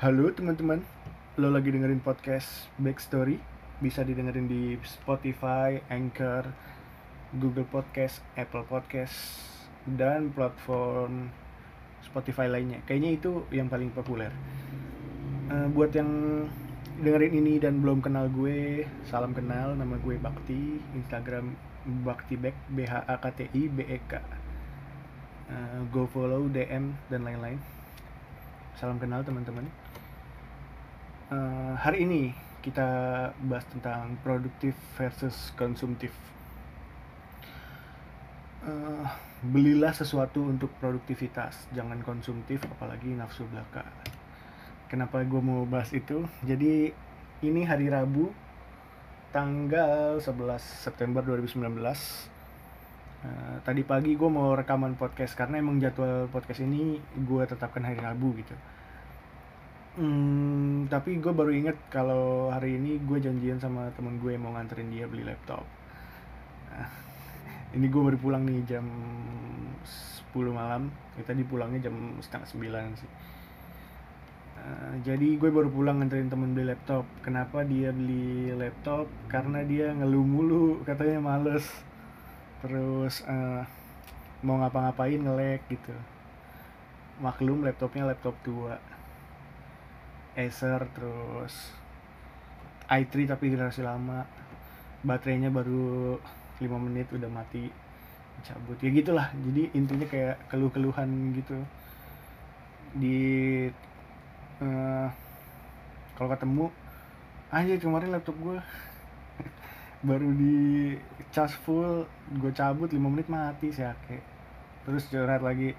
Halo teman-teman, lo lagi dengerin podcast Backstory. Bisa didengerin di Spotify, Anchor, Google Podcast, Apple Podcast Dan platform Spotify lainnya. Kayaknya itu yang paling populer. Eh, Buat yang dengerin ini dan belum kenal gue Salam kenal, nama gue Bakti. Instagram Bakti Back, B-H-A-K-T-I, B-E-K Eh, Go follow, DM, dan lain-lain. Salam kenal teman-teman Eh, hari ini kita bahas tentang produktif versus konsumtif. Eh, belilah sesuatu untuk produktivitas, jangan konsumtif, apalagi nafsu belaka. Kenapa gue mau bahas itu? Jadi ini hari Rabu, tanggal 11 September 2019. Eh, tadi pagi gue mau rekaman podcast karena emang jadwal podcast ini gue tetapkan hari Rabu gitu. Hmm, tapi gue baru inget kalau hari ini gue janjian sama temen gue mau nganterin dia beli laptop. Nah, ini gue baru pulang nih jam 10 malam. Ya, tadi pulangnya jam setengah sembilan sih. Eh, jadi gue baru pulang nganterin temen beli laptop. Kenapa dia beli laptop? Karena dia ngeluh mulu, katanya males. Terus eh, mau ngapa-ngapain nge-lag gitu. Maklum laptopnya laptop tua. Acer terus i3 tapi generasi lama. Baterainya baru 5 menit udah mati. Cabut. Ya gitulah. Jadi intinya kayak keluh-keluhan gitu. Di eh, kalau ketemu aja kemarin laptop gue baru di charge full gue cabut 5 menit mati sih terus curhat lagi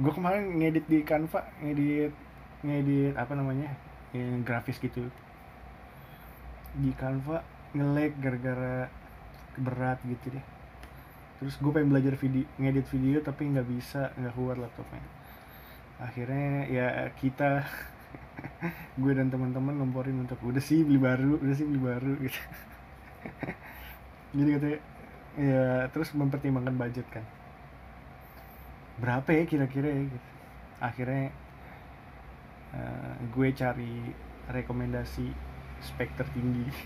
gue kemarin ngedit di Canva ngedit ngedit apa namanya yang grafis gitu. Di Canva nge-lag gara-gara berat gitu deh. Terus gue pengen belajar video ngedit video tapi nggak bisa nggak kuat laptopnya. Akhirnya ya kita gue dan teman-teman ngomporin untuk udah sih beli baru udah sih beli baru gitu. Jadi katanya ya terus mempertimbangkan budget kan. Berapa ya kira-kira ya gitu. Akhirnya eh, gue cari rekomendasi spek tertinggi.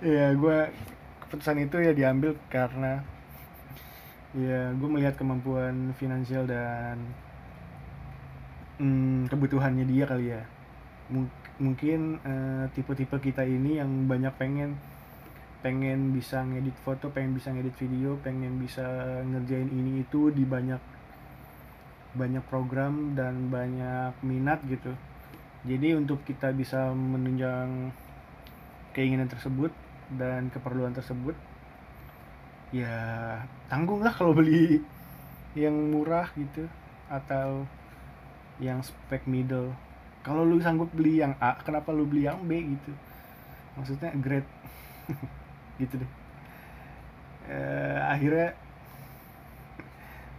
Ya gue keputusan itu ya diambil karena ya gue melihat kemampuan finansial dan hmm, kebutuhannya dia kali ya. Mung- mungkin eh, tipe-tipe kita ini yang banyak pengen pengen bisa ngedit foto pengen bisa ngedit video pengen bisa ngerjain ini itu di banyak banyak program dan banyak minat gitu. Jadi untuk kita bisa menunjang keinginan tersebut dan keperluan tersebut ya tanggung lah kalau beli yang murah gitu atau yang spek middle. Kalau lu sanggup beli yang A kenapa lu beli yang B gitu? Maksudnya grade gitu deh. Eh, akhirnya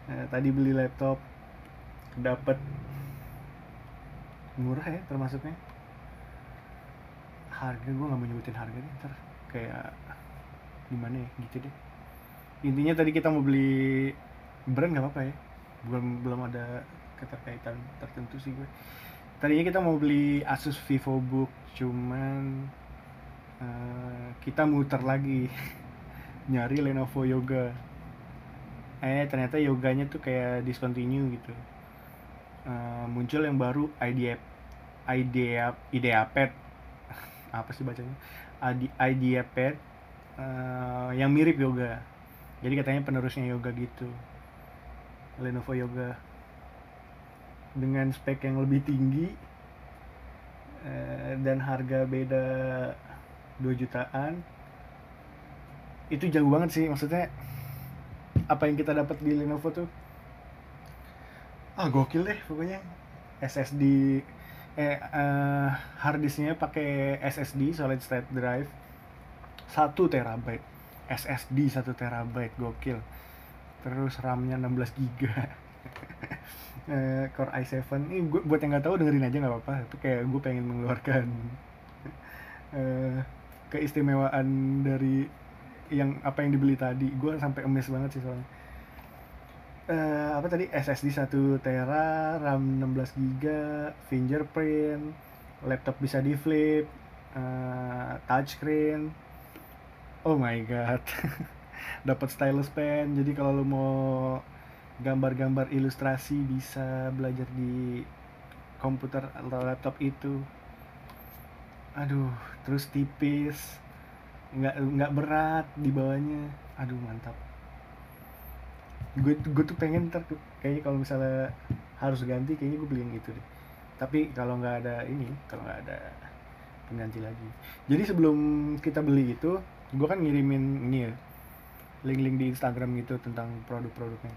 eh, tadi beli laptop dapat murah ya termasuknya. Harga gue nggak mau nyebutin harga nih ntar kayak gimana ya gitu deh. Intinya tadi kita mau beli brand nggak apa-apa ya. Belum belum ada keterkaitan tertentu sih gue. Tadinya kita mau beli Asus VivoBook cuman eh, kita muter lagi. Nyari Lenovo Yoga. Eh ternyata yoganya tuh kayak discontinue gitu Eh, muncul yang baru idea idea IdeaPad apa sih bacanya? Ide- IdeaPad eh, yang mirip yoga. Jadi katanya penerusnya yoga gitu. Lenovo Yoga. Dengan spek yang lebih tinggi eh, dan harga beda 2 jutaan. Itu jauh banget sih maksudnya apa yang kita dapat di Lenovo tuh ah gokil deh pokoknya. SSD eh, eh harddisknya pakai SSD solid state drive. 1 terabyte. SSD 1 terabyte gokil. Terus RAM-nya 16 giga. Eh, Core i7 ini gua- buat yang nggak tahu dengerin aja nggak apa-apa. Itu kayak gue pengen mengeluarkan eh, keistimewaan dari yang apa yang dibeli tadi. Gue sampai emes banget sih soalnya eh, apa tadi? SSD 1 tera RAM 16 GB fingerprint laptop bisa di flip uh, touchscreen. Oh my god. Dapat stylus pen. Jadi kalau lo mau gambar-gambar ilustrasi bisa belajar di komputer atau laptop itu. Aduh terus tipis. Nggak nggak berat di bawahnya. Aduh mantap gue gue tuh pengen ntar tuh kayaknya kalau misalnya harus ganti kayaknya gue beli yang itu deh. Tapi kalau nggak ada ini kalau nggak ada pengganti lagi. Jadi sebelum kita beli itu gue kan ngirimin ini ya link-link di Instagram gitu tentang produk-produknya.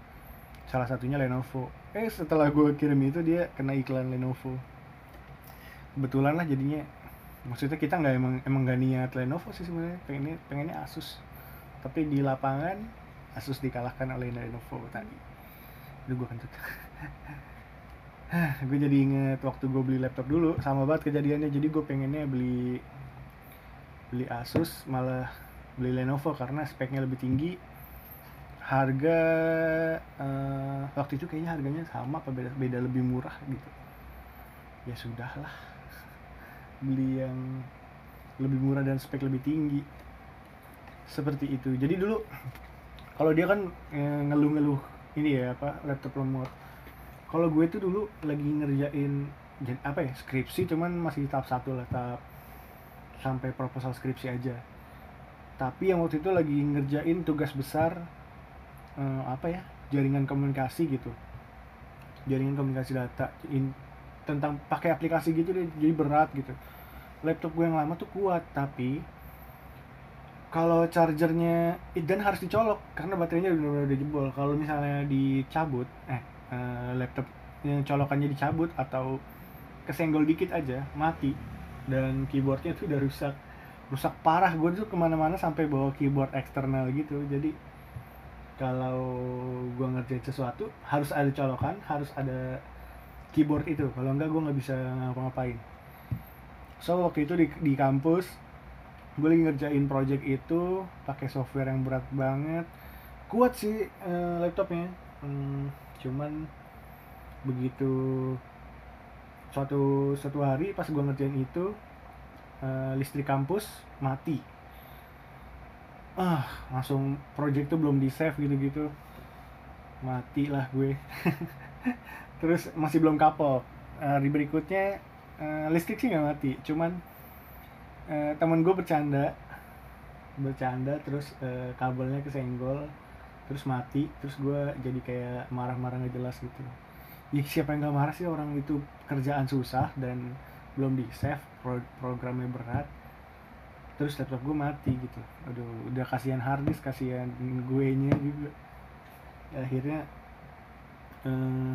Salah satunya Lenovo. Eh setelah gue kirim itu dia kena iklan Lenovo. Kebetulan lah jadinya. Maksudnya kita nggak emang emang gak niat Lenovo sih sebenarnya. Pengennya pengennya Asus. Tapi di lapangan Asus dikalahkan oleh Lenovo tadi. Itu gue kentut. Gue jadi inget waktu gue beli laptop dulu sama banget kejadiannya. Jadi gue pengennya beli beli Asus malah beli Lenovo karena speknya lebih tinggi. Harga uh, waktu itu kayaknya harganya sama apa beda beda lebih murah gitu. Ya sudahlah. Beli yang lebih murah dan spek lebih tinggi. Seperti itu. Jadi dulu kalau dia kan eh, ngeluh-ngeluh ini ya apa laptop lemot. Kalau gue itu dulu lagi ngerjain apa ya skripsi cuman masih tahap satu lah tahap sampai proposal skripsi aja. Tapi yang waktu itu lagi ngerjain tugas besar eh, apa ya jaringan komunikasi gitu. Jaringan komunikasi data in, tentang pakai aplikasi gitu deh jadi berat gitu. Laptop gue yang lama tuh kuat tapi kalau chargernya dan harus dicolok karena baterainya udah udah jebol. Kalau misalnya dicabut eh laptop yang colokannya dicabut atau kesenggol dikit aja mati. Dan keyboardnya tuh udah rusak. Rusak parah gue tuh ke mana-mana sampai bawa keyboard eksternal gitu. Jadi kalau gue ngerjain sesuatu harus ada colokan harus ada keyboard itu. Kalau enggak gue nggak bisa ngapa-ngapain. So waktu itu di, di kampus gue lagi ngerjain project itu pakai software yang berat banget. Kuat sih uh, laptopnya. Hmm, cuman begitu suatu satu hari pas gue ngerjain itu uh, listrik kampus mati. Ah langsung project tuh belum di save gitu-gitu. Mati lah gue. Terus masih belum kapok. Uh, hari berikutnya uh, listrik sih nggak mati cuman uh, temen gue bercanda. Bercanda terus uh, kabelnya kesenggol terus mati terus gue jadi kayak marah-marah nggak jelas gitu. Ya siapa yang gak marah sih orang itu kerjaan susah dan belum di save pro programnya berat. Terus laptop gue mati gitu. Aduh udah kasihan harddisk kasihan gue nya juga. Ya, akhirnya uh, eh,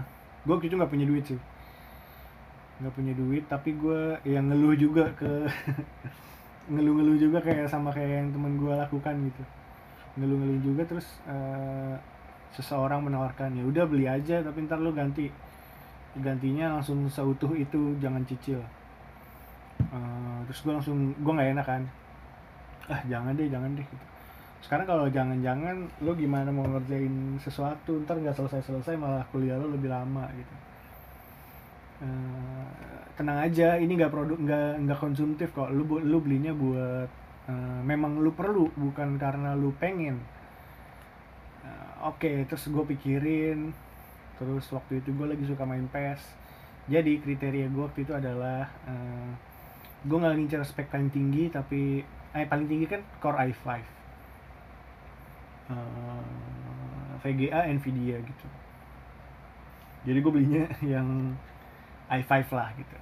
gue gitu nggak punya duit sih nggak punya duit tapi gue yang ngeluh juga ke ngeluh-ngeluh juga kayak sama kayak yang temen gue lakukan gitu. Ngeluh-ngeluh juga terus uh, seseorang menawarkan ya udah beli aja tapi ntar lo ganti. Gantinya langsung seutuh itu jangan cicil. Uh, terus gue langsung gue nggak enak kan. Ah jangan deh jangan deh gitu. Sekarang kalau jangan-jangan lo gimana mau ngerjain sesuatu ntar nggak selesai-selesai malah kuliah lo lebih lama gitu uh, tenang aja ini nggak produk nggak nggak konsumtif kok. Lu lu belinya buat uh, memang lu perlu bukan karena lu pengen. Uh, oke okay, terus gue pikirin. Terus waktu itu gue lagi suka main PES. Jadi kriteria gue waktu itu adalah uh, gue nggak ngincer spek paling tinggi tapi eh paling tinggi kan Core i5 uh, VGA Nvidia gitu. Jadi gue belinya yang i5 lah gitu.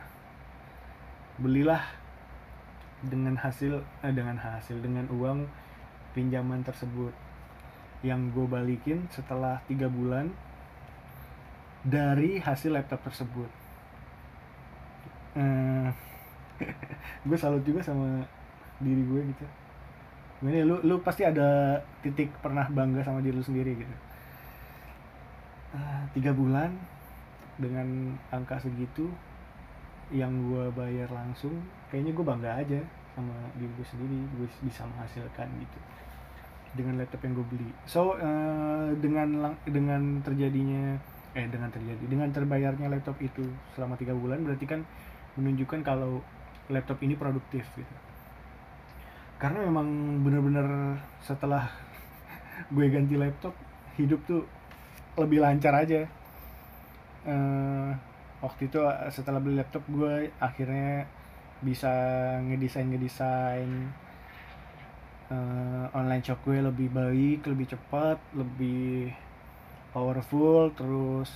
Belilah dengan hasil eh, dengan hasil dengan uang pinjaman tersebut yang gue balikin setelah tiga bulan dari hasil laptop tersebut. Eh, gue salut juga sama diri gue gitu. Ini lu lu pasti ada titik pernah bangga sama diri lu sendiri gitu. Uh, bulan dengan angka segitu yang gue bayar langsung kayaknya gue bangga aja sama diri gue sendiri gue bisa menghasilkan gitu. Dengan laptop yang gue beli. So uh, dengan dengan terjadinya eh dengan terjadi dengan terbayarnya laptop itu selama tiga bulan berarti kan menunjukkan kalau laptop ini produktif gitu. Karena memang bener-bener setelah gue ganti laptop hidup tuh lebih lancar aja uh, waktu itu setelah beli laptop gue akhirnya bisa ngedesain ngedesain uh, online shop gue lebih baik lebih cepat lebih powerful. Terus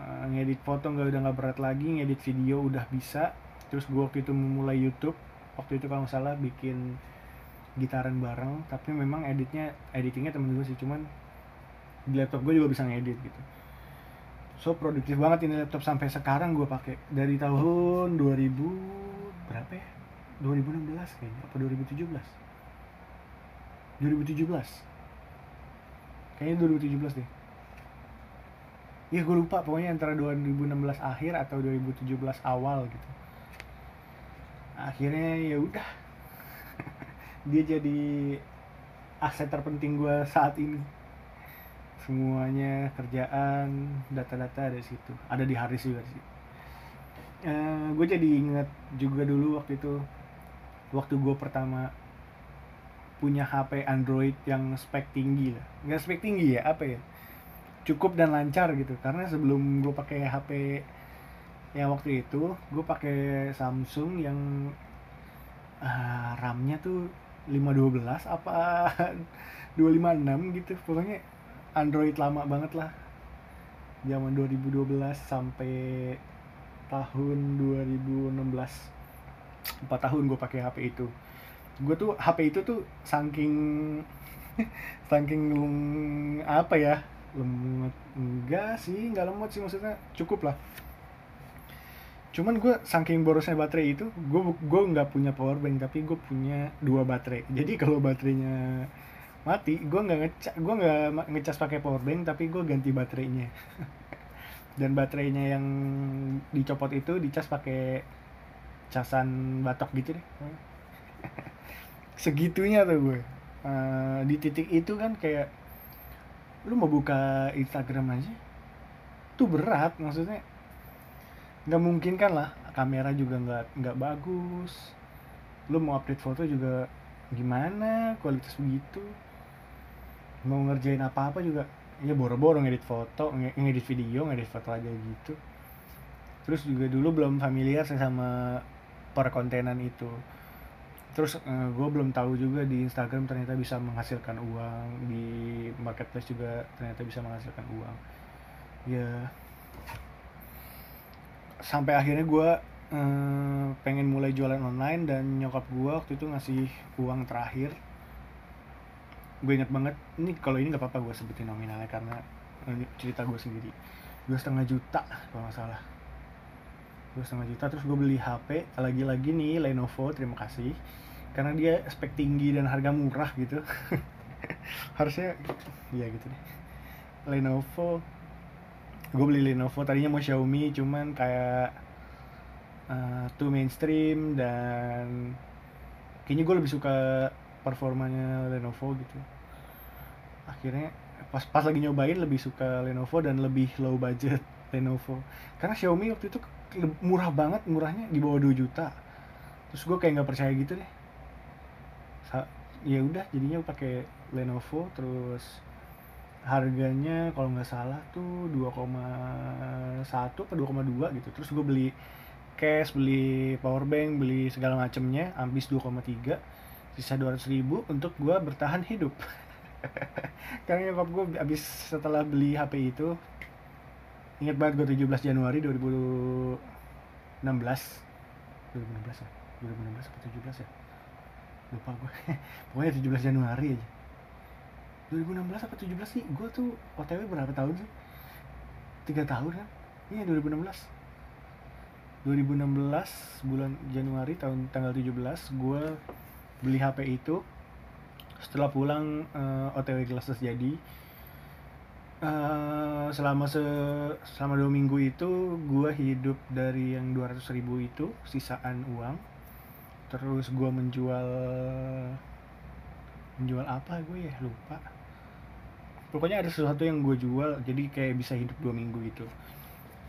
uh, ngedit foto nggak udah nggak berat lagi ngedit video udah bisa. Terus gue waktu itu memulai YouTube. Waktu itu kalau salah bikin gitaran bareng. Tapi memang editnya editingnya temen gue sih. Cuman di laptop gue juga bisa ngedit gitu so produktif banget ini laptop sampai sekarang gue pakai. Dari tahun 2000 berapa ya? 2016 kayaknya apa 2017 2017 kayaknya 2017 deh. Ya gue lupa pokoknya antara 2016 akhir atau 2017 awal gitu. Akhirnya ya udah. Dia jadi aset terpenting gue saat ini semuanya kerjaan data-data ada di situ. Ada di Haris juga sih uh, gue jadi inget juga dulu waktu itu waktu gue pertama punya HP Android yang spek tinggi lah. Nggak spek tinggi ya apa ya? Cukup dan lancar gitu. Karena sebelum gue pakai HP yang waktu itu gue pakai Samsung yang uh, RAM-nya tuh 512 apa 256 gitu. Pokoknya Android lama banget lah. Zaman 2012 sampai tahun 2016 4 tahun gue pakai HP itu. Gue tuh HP itu tuh saking saking apa ya lemot enggak sih nggak lemot sih maksudnya cukup lah. Cuman gue saking borosnya baterai itu gue gue nggak punya power bank tapi gue punya dua baterai. Jadi kalau baterainya mati gue nggak ngecas gue nggak ngecas pakai power bank tapi gue ganti baterainya. Dan baterainya yang dicopot itu dicas pakai casan batok gitu deh. Segitunya tuh gue uh, di titik itu kan kayak lu mau buka Instagram aja tuh berat maksudnya. Nggak mungkin kan lah kamera juga nggak nggak bagus. Lu mau update foto juga gimana kualitas begitu mau ngerjain apa apa juga. Ya boro-boro ngedit foto ngedit video ngedit foto aja gitu. Terus juga dulu belum familiar sih sama perkontenan itu. Terus eh, gue belum tahu juga di Instagram ternyata bisa menghasilkan uang di marketplace juga ternyata bisa menghasilkan uang. Ya sampai akhirnya gue uh, pengen mulai jualan online dan nyokap gue waktu itu ngasih uang terakhir gue inget banget ini kalau ini nggak apa-apa gue sebutin nominalnya karena ini cerita gue sendiri. Dua setengah juta kalau nggak salah. Dua setengah juta terus gue beli HP lagi-lagi nih Lenovo terima kasih. Karena dia spek tinggi dan harga murah gitu. Harusnya ya gitu deh. Lenovo gue beli Lenovo tadinya mau Xiaomi cuman kayak uh, too mainstream dan kayaknya gue lebih suka performanya Lenovo gitu. Akhirnya pas pas lagi nyobain lebih suka Lenovo dan lebih low budget Lenovo. Karena Xiaomi waktu itu murah banget murahnya di bawah 2 juta. Terus gue kayak nggak percaya gitu deh. Ya udah jadinya pakai Lenovo terus harganya kalau nggak salah tuh 2,1 atau 2,2 gitu. Terus gue beli cash beli power bank beli segala macemnya habis 2,3 sisa 200 ribu untuk gue bertahan hidup. Karena nyokap gue habis setelah beli HP itu Ingat banget gue 17 Januari 2016 2016 ya? 2016 atau 17 ya? Lupa gue pokoknya 17 Januari aja. 2016 apa 17 sih? Gue tuh OTW berapa tahun sih? Tiga tahun kan? Iya 2016 2016 bulan Januari tahun tanggal 17 gue beli HP itu. Setelah pulang uh, eh, OTW kelas jadi uh, selama se selama dua minggu itu gue hidup dari yang 200 ribu itu sisaan uang. Terus gue menjual menjual apa gue ya? Lupa. Pokoknya ada sesuatu yang gue jual jadi kayak bisa hidup dua minggu gitu.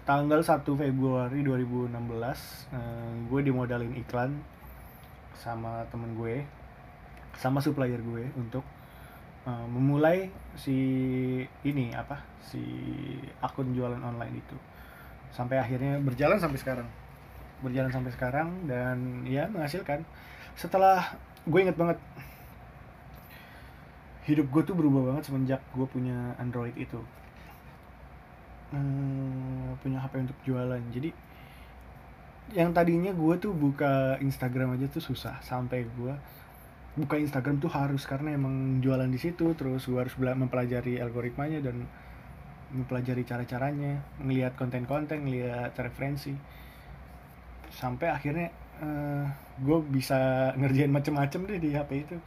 Tanggal 1 Februari 2016 eh, gue dimodalin iklan sama temen gue sama supplier gue untuk eh, memulai si ini apa si akun jualan online itu. Sampai akhirnya berjalan sampai sekarang. Berjalan sampai sekarang dan ya menghasilkan. Setelah gue inget banget hidup gue tuh berubah banget semenjak gue punya Android itu. Hmm, punya HP untuk jualan. Jadi yang tadinya gue tuh buka Instagram aja tuh susah sampai gue buka Instagram tuh harus karena emang jualan di situ terus gue harus mempelajari algoritmanya dan mempelajari cara-caranya ngelihat konten-konten ngelihat referensi. Sampai akhirnya uh, gue bisa ngerjain macem-macem deh di HP itu.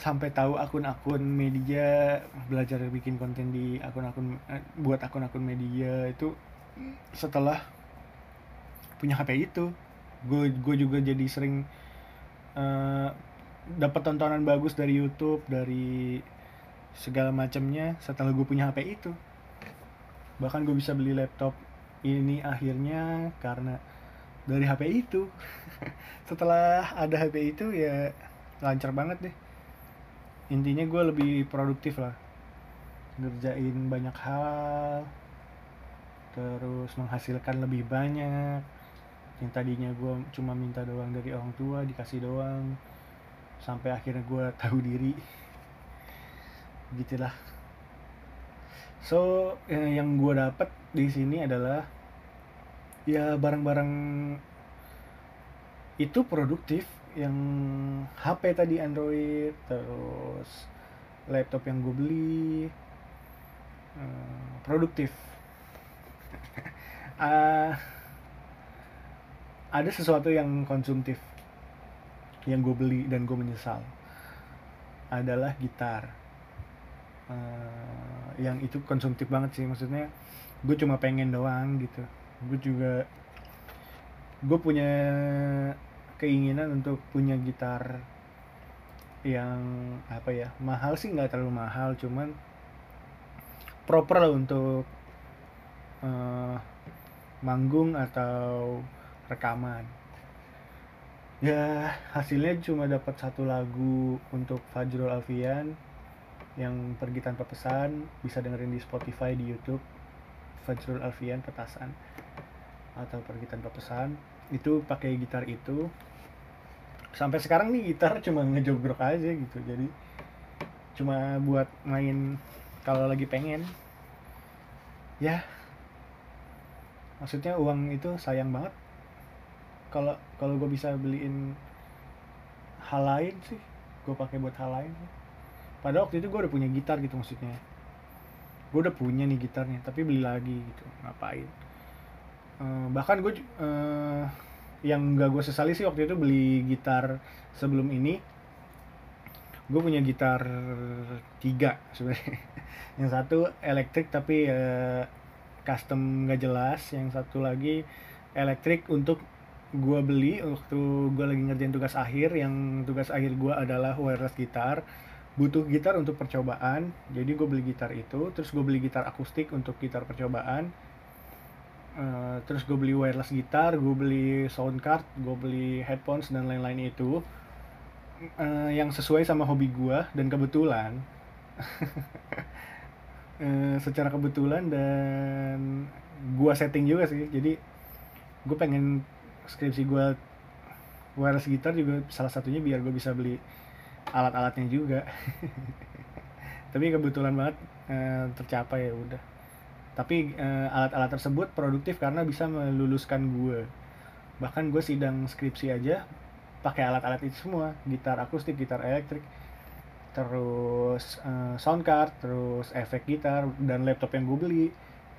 Sampai tahu akun-akun media belajar bikin konten di akun-akun eh, buat akun-akun media itu setelah punya HP itu gue juga jadi sering uh, dapat tontonan bagus dari YouTube dari segala macamnya setelah gue punya HP itu. Bahkan gue bisa beli laptop ini akhirnya karena dari HP itu. Setelah ada HP itu ya lancar banget deh. Intinya gue lebih produktif lah. Ngerjain banyak hal terus menghasilkan lebih banyak yang tadinya gue cuma minta doang dari orang tua dikasih doang. Sampai akhirnya gue tahu diri. Gitulah. So yang gue dapat di sini adalah ya barang-barang itu produktif yang HP tadi Android terus laptop yang gue beli uh, produktif. Uh, ada sesuatu yang konsumtif yang gue beli dan gue menyesal. Adalah gitar. Uh, yang itu konsumtif banget sih maksudnya gue cuma pengen doang gitu. Gue juga gue punya keinginan untuk punya gitar yang apa ya mahal sih nggak terlalu mahal cuman proper lah untuk uh, manggung atau rekaman. Ya hasilnya cuma dapat satu lagu untuk Fajrul Alfian yang pergi tanpa pesan bisa dengerin di Spotify di YouTube. Fajrul Alfian petasan. Atau pergi tanpa pesan. Itu pakai gitar itu. Sampai sekarang nih gitar cuma ngejogrok aja gitu. Jadi cuma buat main kalau lagi pengen. Ya. Maksudnya uang itu sayang banget kalau kalau gue bisa beliin hal lain sih gue pakai buat hal lain pada waktu itu gue udah punya gitar gitu maksudnya. Gue udah punya nih gitarnya tapi beli lagi gitu ngapain. Uh, bahkan gue uh, yang gak gue sesali sih waktu itu beli gitar sebelum ini gue punya gitar tiga sebenarnya. Yang satu elektrik tapi uh, custom gak jelas yang satu lagi elektrik untuk gue beli waktu gue lagi ngerjain tugas akhir yang tugas akhir gue adalah wireless gitar. Butuh gitar untuk percobaan jadi gue beli gitar itu. Terus gue beli gitar akustik untuk gitar percobaan. Uh, terus gue beli wireless gitar gue beli sound card gue beli headphones dan lain-lain itu. Uh, yang sesuai sama hobi gue dan kebetulan. Uh, secara kebetulan dan gue setting juga sih. Jadi gue pengen skripsi gue wireless gitar juga salah satunya biar gue bisa beli alat-alatnya juga. Tapi kebetulan banget uh, tercapai ya udah. Tapi uh, alat-alat tersebut produktif karena bisa meluluskan gue bahkan gue sidang skripsi aja pakai alat-alat itu semua. Gitar akustik gitar elektrik terus uh, sound card terus efek gitar dan laptop yang gue beli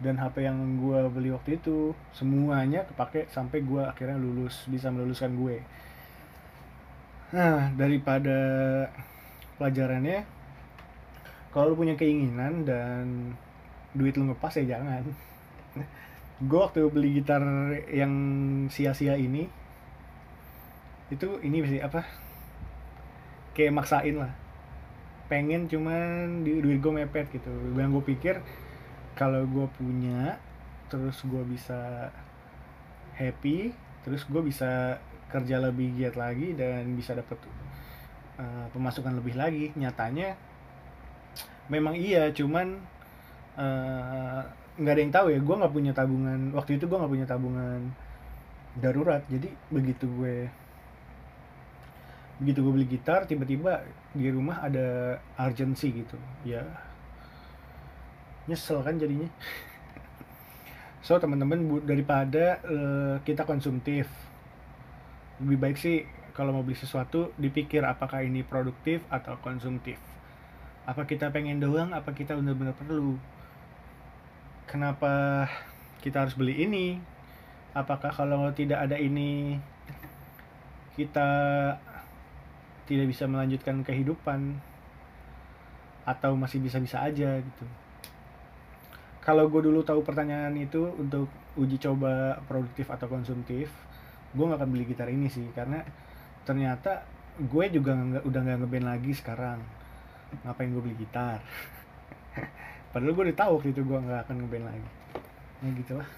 dan HP yang gue beli waktu itu semuanya kepake sampai gue akhirnya lulus bisa meluluskan gue Nah, daripada pelajarannya, kalau lu punya keinginan dan duit lu ngepas ya jangan. Gue waktu beli gitar yang sia-sia ini, itu ini sih apa? kayak maksain lah pengen cuman di duit gue mepet gitu yang gue pikir kalau gue punya terus gue bisa happy terus gue bisa kerja lebih giat lagi dan bisa dapet uh, pemasukan lebih lagi. Nyatanya memang iya cuman eh, nggak uh, ada yang tahu ya. Gue nggak punya tabungan waktu itu gue nggak punya tabungan darurat. Jadi begitu gue begitu gue beli gitar tiba-tiba di rumah ada urgency gitu. Ya nyesel kan jadinya. So teman-teman daripada uh, kita konsumtif lebih baik sih kalau mau beli sesuatu dipikir apakah ini produktif atau konsumtif. Apa kita pengen doang apa kita benar-benar perlu? Kenapa kita harus beli ini? Apakah kalau tidak ada ini kita tidak bisa melanjutkan kehidupan? Atau masih bisa-bisa aja gitu kalau gue dulu tahu pertanyaan itu untuk uji coba produktif atau konsumtif gue gak akan beli gitar ini sih. Karena ternyata gue juga gak, udah nggak ngeband lagi sekarang. Ngapain gue beli gitar? Padahal gue udah tahu waktu itu gue nggak akan ngeband lagi. Ya gitulah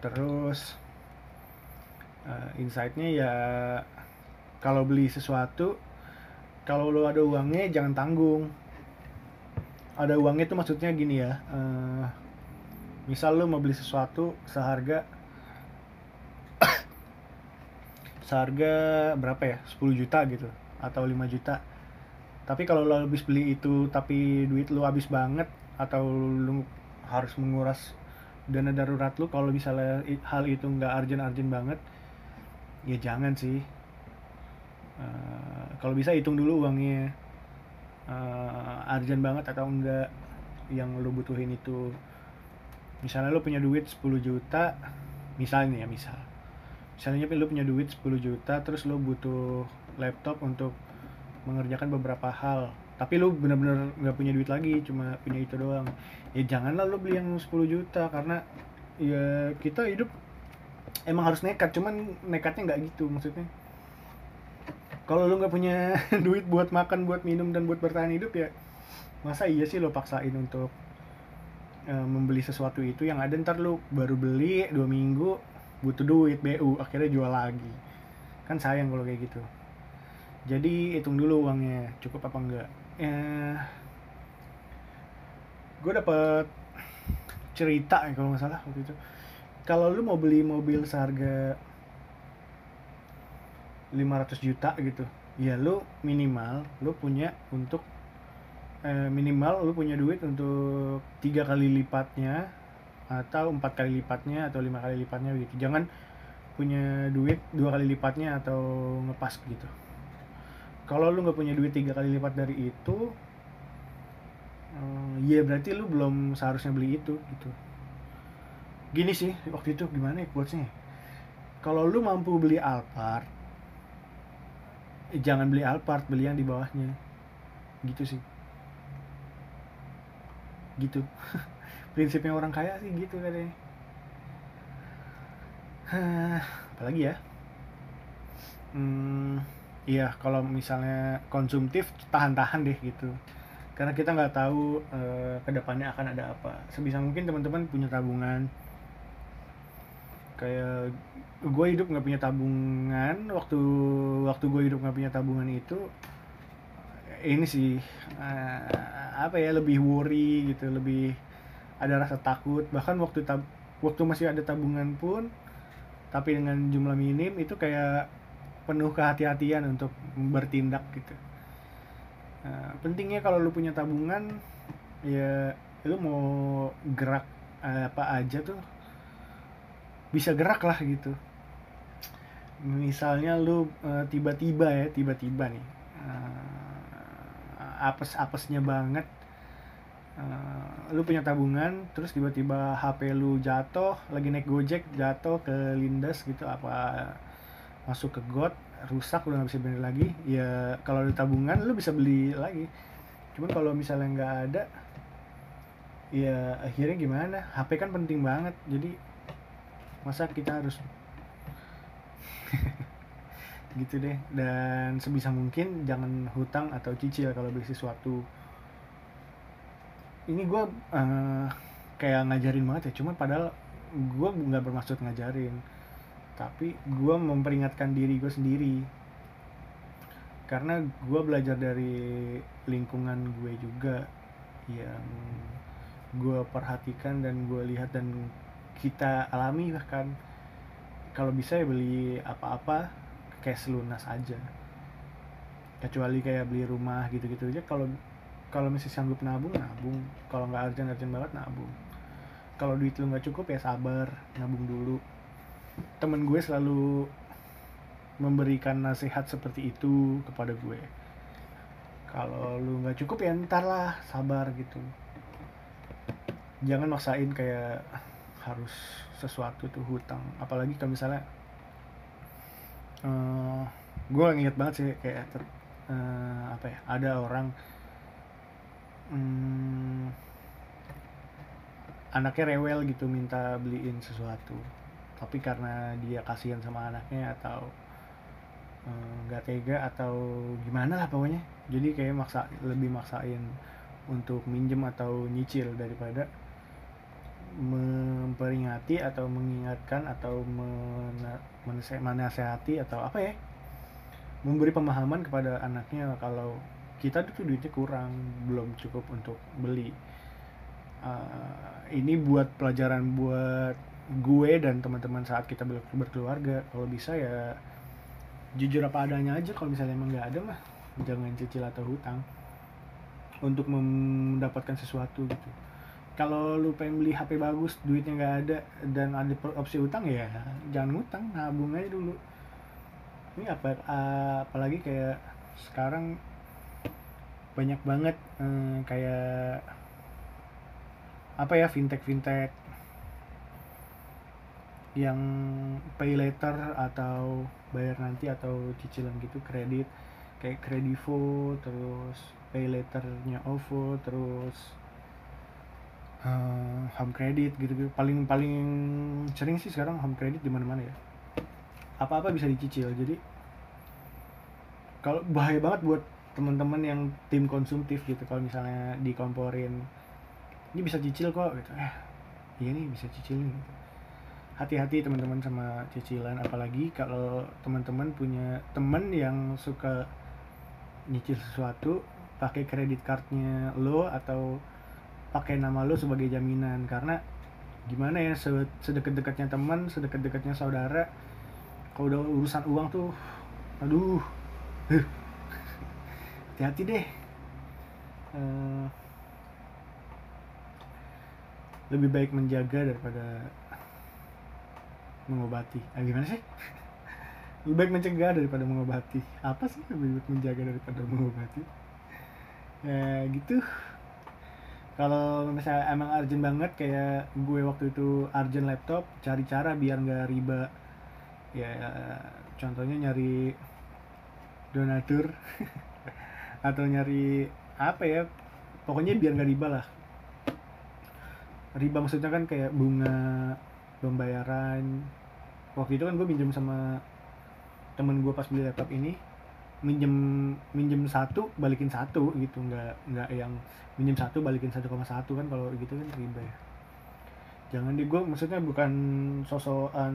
terus uh, insightnya ya kalau beli sesuatu kalau lo ada uangnya jangan tanggung. Ada uangnya tuh maksudnya gini ya uh, misal lo mau beli sesuatu seharga seharga berapa ya? 10 juta gitu atau 5 juta. Tapi kalau lo habis beli itu tapi duit lo habis banget atau lo harus menguras dana darurat lo kalau misalnya hal itu nggak urgent-urgent banget ya jangan sih uh, kalau bisa hitung dulu uangnya. Uh, banget atau enggak yang lo butuhin itu. Misalnya lo punya duit 10 juta misalnya ya misal. Misalnya lu punya duit 10 juta terus lu butuh laptop untuk mengerjakan beberapa hal. Tapi lu bener-bener nggak punya duit lagi cuma punya itu doang. Ya janganlah lu beli yang 10 juta karena ya kita hidup emang harus nekat cuman nekatnya nggak gitu maksudnya kalau lu nggak punya duit buat makan buat minum dan buat bertahan hidup ya masa iya sih lo paksain untuk uh, membeli sesuatu itu yang ada ntar lu baru beli dua minggu butuh duit BU akhirnya jual lagi. Kan sayang kalau kayak gitu. Jadi hitung dulu uangnya cukup apa enggak. Ya gue dapet cerita ya kalau nggak salah waktu itu. Kalau lu mau beli mobil seharga 500 juta gitu. Ya lu minimal lu punya untuk eh, minimal lu punya duit untuk tiga kali lipatnya atau empat kali lipatnya atau lima kali lipatnya gitu. Jangan punya duit dua kali lipatnya atau ngepas gitu. Kalau lu nggak punya duit tiga kali lipat dari itu uh, ya berarti lu belum seharusnya beli itu gitu. Gini sih waktu itu gimana ya quotesnya? Kalau lu mampu beli Alphard eh, jangan beli Alphard beli yang di bawahnya. Gitu sih. Gitu. Prinsipnya orang kaya sih gitu katanya. Apalagi ya? Hmm, iya kalau misalnya konsumtif tahan-tahan deh gitu. Karena kita nggak tahu uh, ke depannya akan ada apa. Sebisa mungkin teman-teman punya tabungan kayak gue hidup nggak punya tabungan waktu waktu gue hidup nggak punya tabungan itu ini sih uh, apa ya lebih worry gitu lebih ada rasa takut. Bahkan waktu tab waktu masih ada tabungan pun tapi dengan jumlah minim itu kayak penuh kehati-hatian untuk bertindak gitu. Nah, pentingnya kalau lu punya tabungan ya lu mau gerak apa aja tuh bisa gerak lah gitu. Misalnya lu uh, tiba-tiba ya tiba-tiba nih uh, apes-apesnya banget uh, lu punya tabungan terus tiba-tiba HP lu jatuh lagi naik gojek jatuh ke lindas gitu apa masuk ke got rusak udah nggak bisa bener lagi ya kalau ada tabungan lu bisa beli lagi. Cuman kalau misalnya nggak ada ya akhirnya gimana? HP kan penting banget jadi masa kita harus gitu deh. Dan sebisa mungkin jangan hutang atau cicil kalau beli sesuatu. Ini gue uh, kayak ngajarin banget ya. Cuma padahal gue nggak bermaksud ngajarin. Tapi gue memperingatkan diri gue sendiri. Karena gue belajar dari lingkungan gue juga yang gue perhatikan dan gue lihat dan kita alami bahkan kalau bisa ya beli apa-apa kayak selunas aja. Kecuali kayak beli rumah gitu-gitu aja kalau kalau masih sanggup nabung nabung. Kalau nggak urgent urgent banget nabung. Kalau duit lu nggak cukup ya sabar nabung dulu. Temen gue selalu memberikan nasihat seperti itu kepada gue. Kalau lu nggak cukup ya ntar lah sabar gitu. Jangan maksain kayak harus sesuatu tuh hutang. Apalagi kalau misalnya uh, gue inget banget sih kayak ter, uh, apa ya ada orang um, anaknya rewel gitu minta beliin sesuatu. Tapi karena dia kasihan sama anaknya atau eh, nggak uh, tega atau gimana lah pokoknya. Jadi kayak maksa lebih maksain untuk minjem atau nyicil daripada memperingati atau mengingatkan atau menasehati atau apa ya? Memberi pemahaman kepada anaknya kalau kita tuh duitnya kurang belum cukup untuk beli. Uh, ini buat pelajaran buat gue dan teman-teman saat kita berkeluarga. Kalau bisa ya jujur apa adanya aja kalau misalnya emang nggak ada mah. Jangan cicil atau hutang untuk mendapatkan sesuatu gitu kalau lu pengen beli HP bagus duitnya nggak ada dan ada opsi utang ya jangan ngutang nabung aja dulu. Ini apa apalagi kayak sekarang banyak banget eh, kayak apa ya fintech fintech yang pay later atau bayar nanti atau cicilan gitu kredit kayak kredivo terus pay letternya OVO terus uh, home credit gitu gitu paling paling sering sih sekarang home credit di mana mana ya. Apa apa bisa dicicil. Jadi kalau bahaya banget buat teman-teman yang tim konsumtif gitu. Kalau misalnya dikomporin ini bisa cicil kok gitu. Eh iya nih bisa cicil nih gitu. hati-hati teman-teman sama cicilan. Apalagi kalau teman-teman punya teman yang suka nyicil sesuatu pakai kredit cardnya lo atau pakai nama lo sebagai jaminan. Karena gimana ya sedekat-dekatnya teman sedekat-dekatnya saudara kalau udah urusan uang tuh aduh hati-hati deh. Uh, lebih baik menjaga daripada mengobati. Ah, gimana sih? Lebih baik mencegah daripada mengobati. Apa sih lebih baik menjaga daripada mengobati? Ya gitu kalau misalnya emang urgent banget kayak gue waktu itu urgent laptop cari cara biar nggak riba. Ya contohnya nyari donatur atau nyari apa ya pokoknya biar nggak riba lah. Riba maksudnya kan kayak bunga pembayaran. Waktu itu kan gue minjem sama temen gue pas beli laptop ini minjem minjem satu balikin satu gitu. Nggak nggak yang minjem satu balikin satu koma satu kan kalau gitu kan riba ya jangan di gue maksudnya bukan sosokan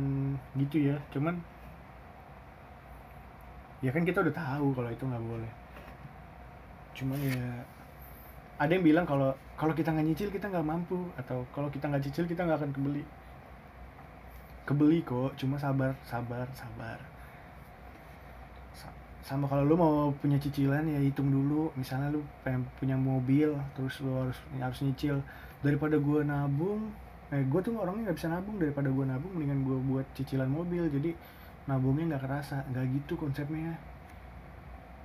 gitu ya. Cuman ya kan kita udah tahu kalau itu nggak boleh. Cuman ya ada yang bilang kalau kalau kita nggak nyicil kita nggak mampu. Atau kalau kita nggak cicil kita nggak akan kebeli. Kebeli kok cuma sabar sabar sabar sama kalau lu mau punya cicilan ya hitung dulu. Misalnya lu pengen punya mobil terus lu harus harus nyicil. Daripada gua nabung eh gue tuh orangnya nggak bisa nabung. Daripada gua nabung mendingan gua buat cicilan mobil. Jadi nabungnya nggak kerasa. Nggak gitu konsepnya.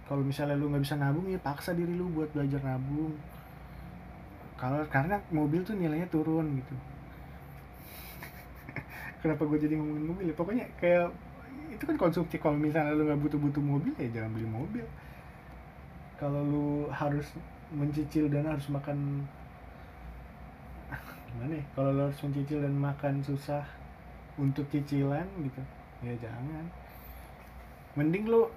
Kalau misalnya lu nggak bisa nabung ya paksa diri lu buat belajar nabung. Kalau karena mobil tuh nilainya turun gitu. Kenapa gue jadi ngomongin mobil ya? Pokoknya kayak itu kan konsumsi kalau misalnya lu nggak butuh-butuh mobil ya jangan beli mobil. Kalau lu harus mencicil dan harus makan gimana ya? Kalau lu harus mencicil dan makan susah untuk cicilan gitu ya jangan. Mending lu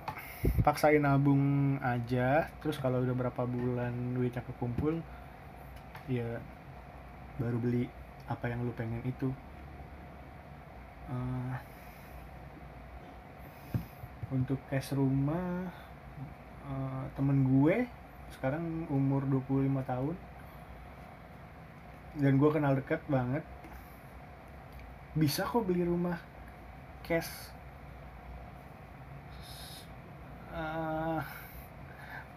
paksain nabung aja terus kalau udah berapa bulan duitnya kekumpul ya baru beli apa yang lu pengen itu. Uh, untuk cash rumah uh, temen gue sekarang umur 25 tahun. Dan gue kenal deket banget. Bisa kok beli rumah cash. Uh,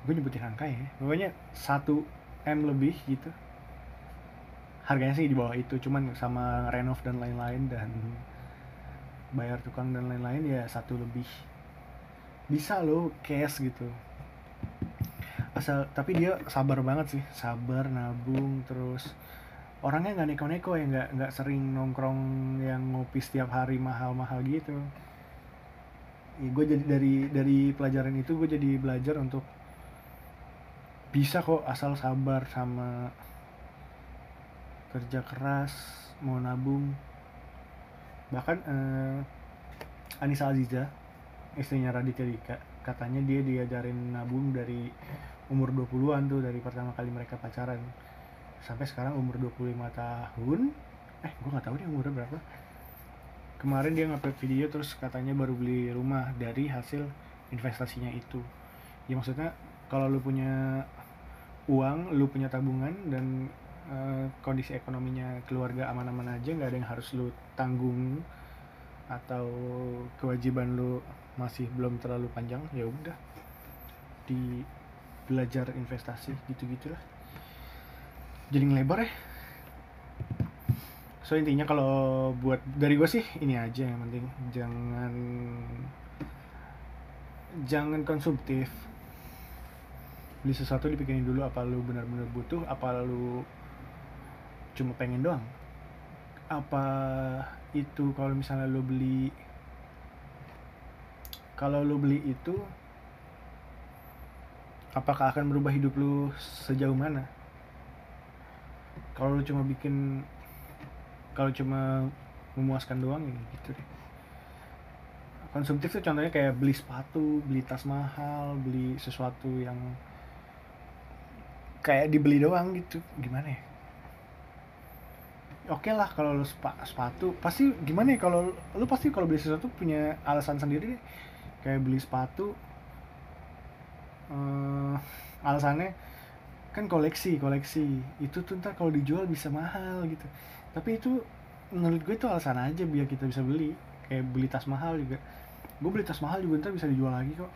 gue nyebutin angka ya. Pokoknya 1 M lebih gitu. Harganya sih di bawah itu cuman sama renov dan lain-lain dan bayar tukang dan lain-lain ya satu lebih bisa loh cash gitu. Asal tapi dia sabar banget sih. Sabar nabung terus orangnya nggak neko-neko ya nggak nggak sering nongkrong yang ngopi setiap hari mahal-mahal gitu. Ya, gue jadi dari dari pelajaran itu gue jadi belajar untuk bisa kok asal sabar sama kerja keras mau nabung. Bahkan eh, Anissa Aziza istrinya Raditya Dika. Katanya dia diajarin nabung dari umur 20-an tuh dari pertama kali mereka pacaran. Sampai sekarang umur 25 tahun. Eh gue nggak tahu dia umurnya berapa. Kemarin dia ngupload video terus katanya baru beli rumah dari hasil investasinya itu. Ya maksudnya kalau lu punya uang lu punya tabungan dan uh, kondisi ekonominya keluarga aman-aman aja nggak ada yang harus lu tanggung atau kewajiban lu masih belum terlalu panjang ya udah. Di belajar investasi gitu gitulah jadi ngelebar ya. So intinya kalau buat dari gue sih ini aja yang penting. Jangan jangan konsumtif. Beli sesuatu dipikirin dulu apa lu benar-benar butuh apa lu cuma pengen doang. Apa itu kalau misalnya lu beli kalau lu beli itu apakah akan merubah hidup lu sejauh mana? Kalau lu cuma bikin kalau cuma memuaskan doang ya gitu deh. Konsumtif tuh contohnya kayak beli sepatu beli tas mahal beli sesuatu yang kayak dibeli doang gitu. Gimana ya? Oke okay lah kalau lu sepatu. Pasti gimana ya kalau lu pasti kalau beli sesuatu punya alasan sendiri kayak beli sepatu uh, alasannya kan koleksi koleksi. Itu tuh ntar kalau dijual bisa mahal gitu. Tapi itu menurut gue itu alasan aja biar kita bisa beli. Kayak beli tas mahal juga. Gue beli tas mahal juga ntar bisa dijual lagi kok.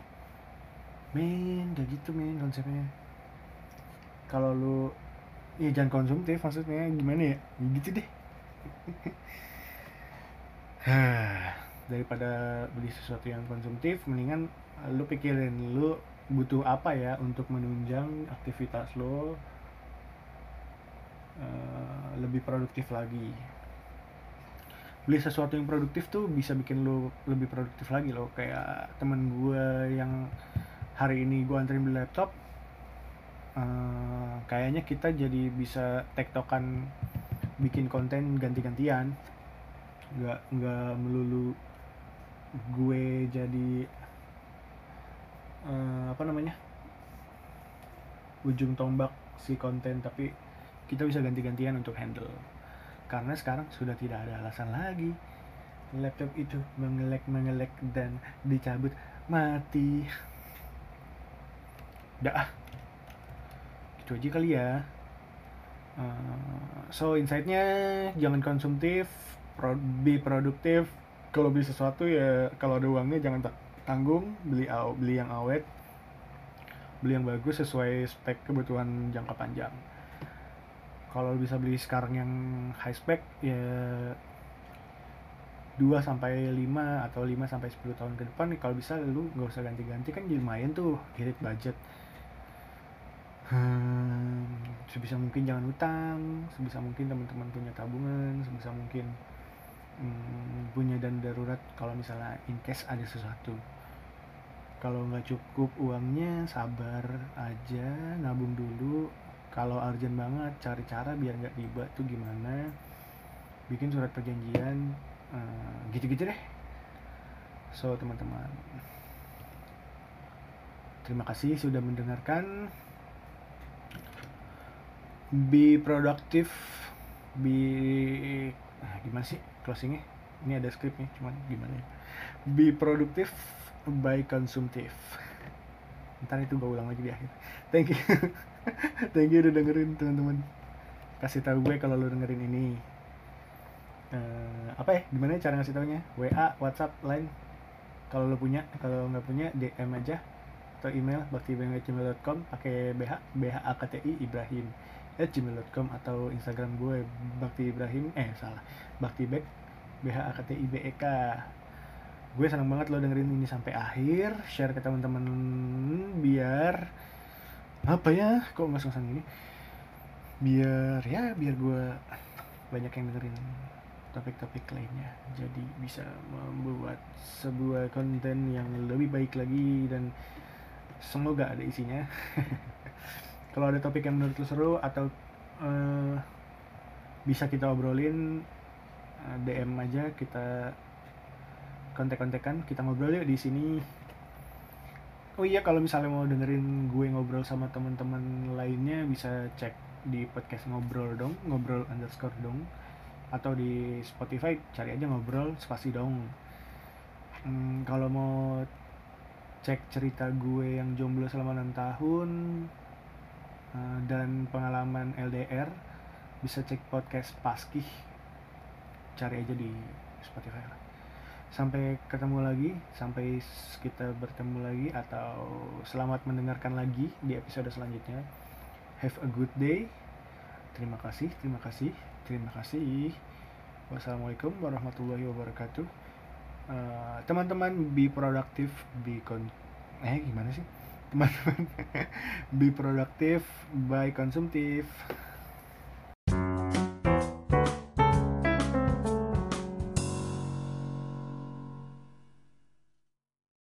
Men kayak gitu men konsepnya. Kalau lu ya jangan konsumtif maksudnya gimana ya, ya gitu deh daripada beli sesuatu yang konsumtif mendingan lu pikirin lu butuh apa ya untuk menunjang aktivitas lo uh, lebih produktif lagi. Beli sesuatu yang produktif tuh bisa bikin lo lebih produktif lagi lo kayak temen gue yang hari ini gue anterin beli laptop uh, kayaknya kita jadi bisa tektokan bikin konten ganti-gantian. Nggak nggak melulu gue jadi uh, apa namanya ujung tombak si konten tapi kita bisa ganti-gantian untuk handle. Karena sekarang sudah tidak ada alasan lagi. Laptop itu mengelek mengelek dan dicabut mati. Dah. Itu aja kali ya. Uh, so insightnya jangan konsumtif pro, be produktif kalau beli sesuatu ya kalau ada uangnya jangan tak tanggung beli beli yang awet beli yang bagus sesuai spek kebutuhan jangka panjang. Kalau bisa beli sekarang yang high spec ya 2 sampai 5 atau 5 sampai 10 tahun ke depan kalau bisa lu nggak usah ganti-ganti kan jadi lumayan tuh irit budget. Hmm, sebisa mungkin jangan utang sebisa mungkin teman-teman punya tabungan sebisa mungkin hmm, punya dan darurat kalau misalnya in case ada sesuatu. Kalau nggak cukup uangnya sabar aja nabung dulu. Kalau urgent banget cari cara biar nggak riba tuh gimana. Bikin surat perjanjian uh, gitu-gitu deh. So teman-teman. Terima kasih sudah mendengarkan. Be productive. Be ah, gimana sih closingnya ini ada skripnya cuman gimana ya. Be productive by consumptive. Ntar itu gue ulang lagi di akhir. Thank you. Thank you udah dengerin teman-teman. Kasih tahu gue kalau lo dengerin ini. Uh, apa ya? Gimana cara ngasih taunya? WA WhatsApp lain kalau lo punya kalau nggak punya DM aja atau email bakti.gmail.com pakai BH BHAKTI Ibrahim at gmail.com atau Instagram gue Bakti Ibrahim. Eh salah. Bakti Bek BHAKTI BEK gue senang banget lo dengerin ini sampai akhir. Share ke teman-teman biar apa ya kok nggak sengsan gini? Biar ya biar gue banyak yang dengerin topik-topik lainnya. Jadi bisa membuat sebuah konten yang lebih baik lagi dan semoga ada isinya kalau ada topik yang menurut lo seru atau uh, bisa kita obrolin eh, DM aja kita kontek-kontekan kita ngobrol yuk di sini. Oh iya kalau misalnya mau dengerin gue ngobrol sama teman-teman lainnya bisa cek di podcast ngobrol dong ngobrol underscore dong atau di Spotify cari aja ngobrol spasi dong. Hmm, kalau mau cek cerita gue yang jomblo selama 6 tahun uh, dan pengalaman LDR bisa cek podcast Paskih. Cari aja di Spotify lah. Sampai ketemu lagi sampai kita bertemu lagi atau selamat mendengarkan lagi di episode selanjutnya. Have a good day. Terima kasih terima kasih terima kasih. Wassalamualaikum warahmatullahi wabarakatuh. Uh, teman-teman be productive be con eh gimana sih teman-teman. Be productive by konsumtif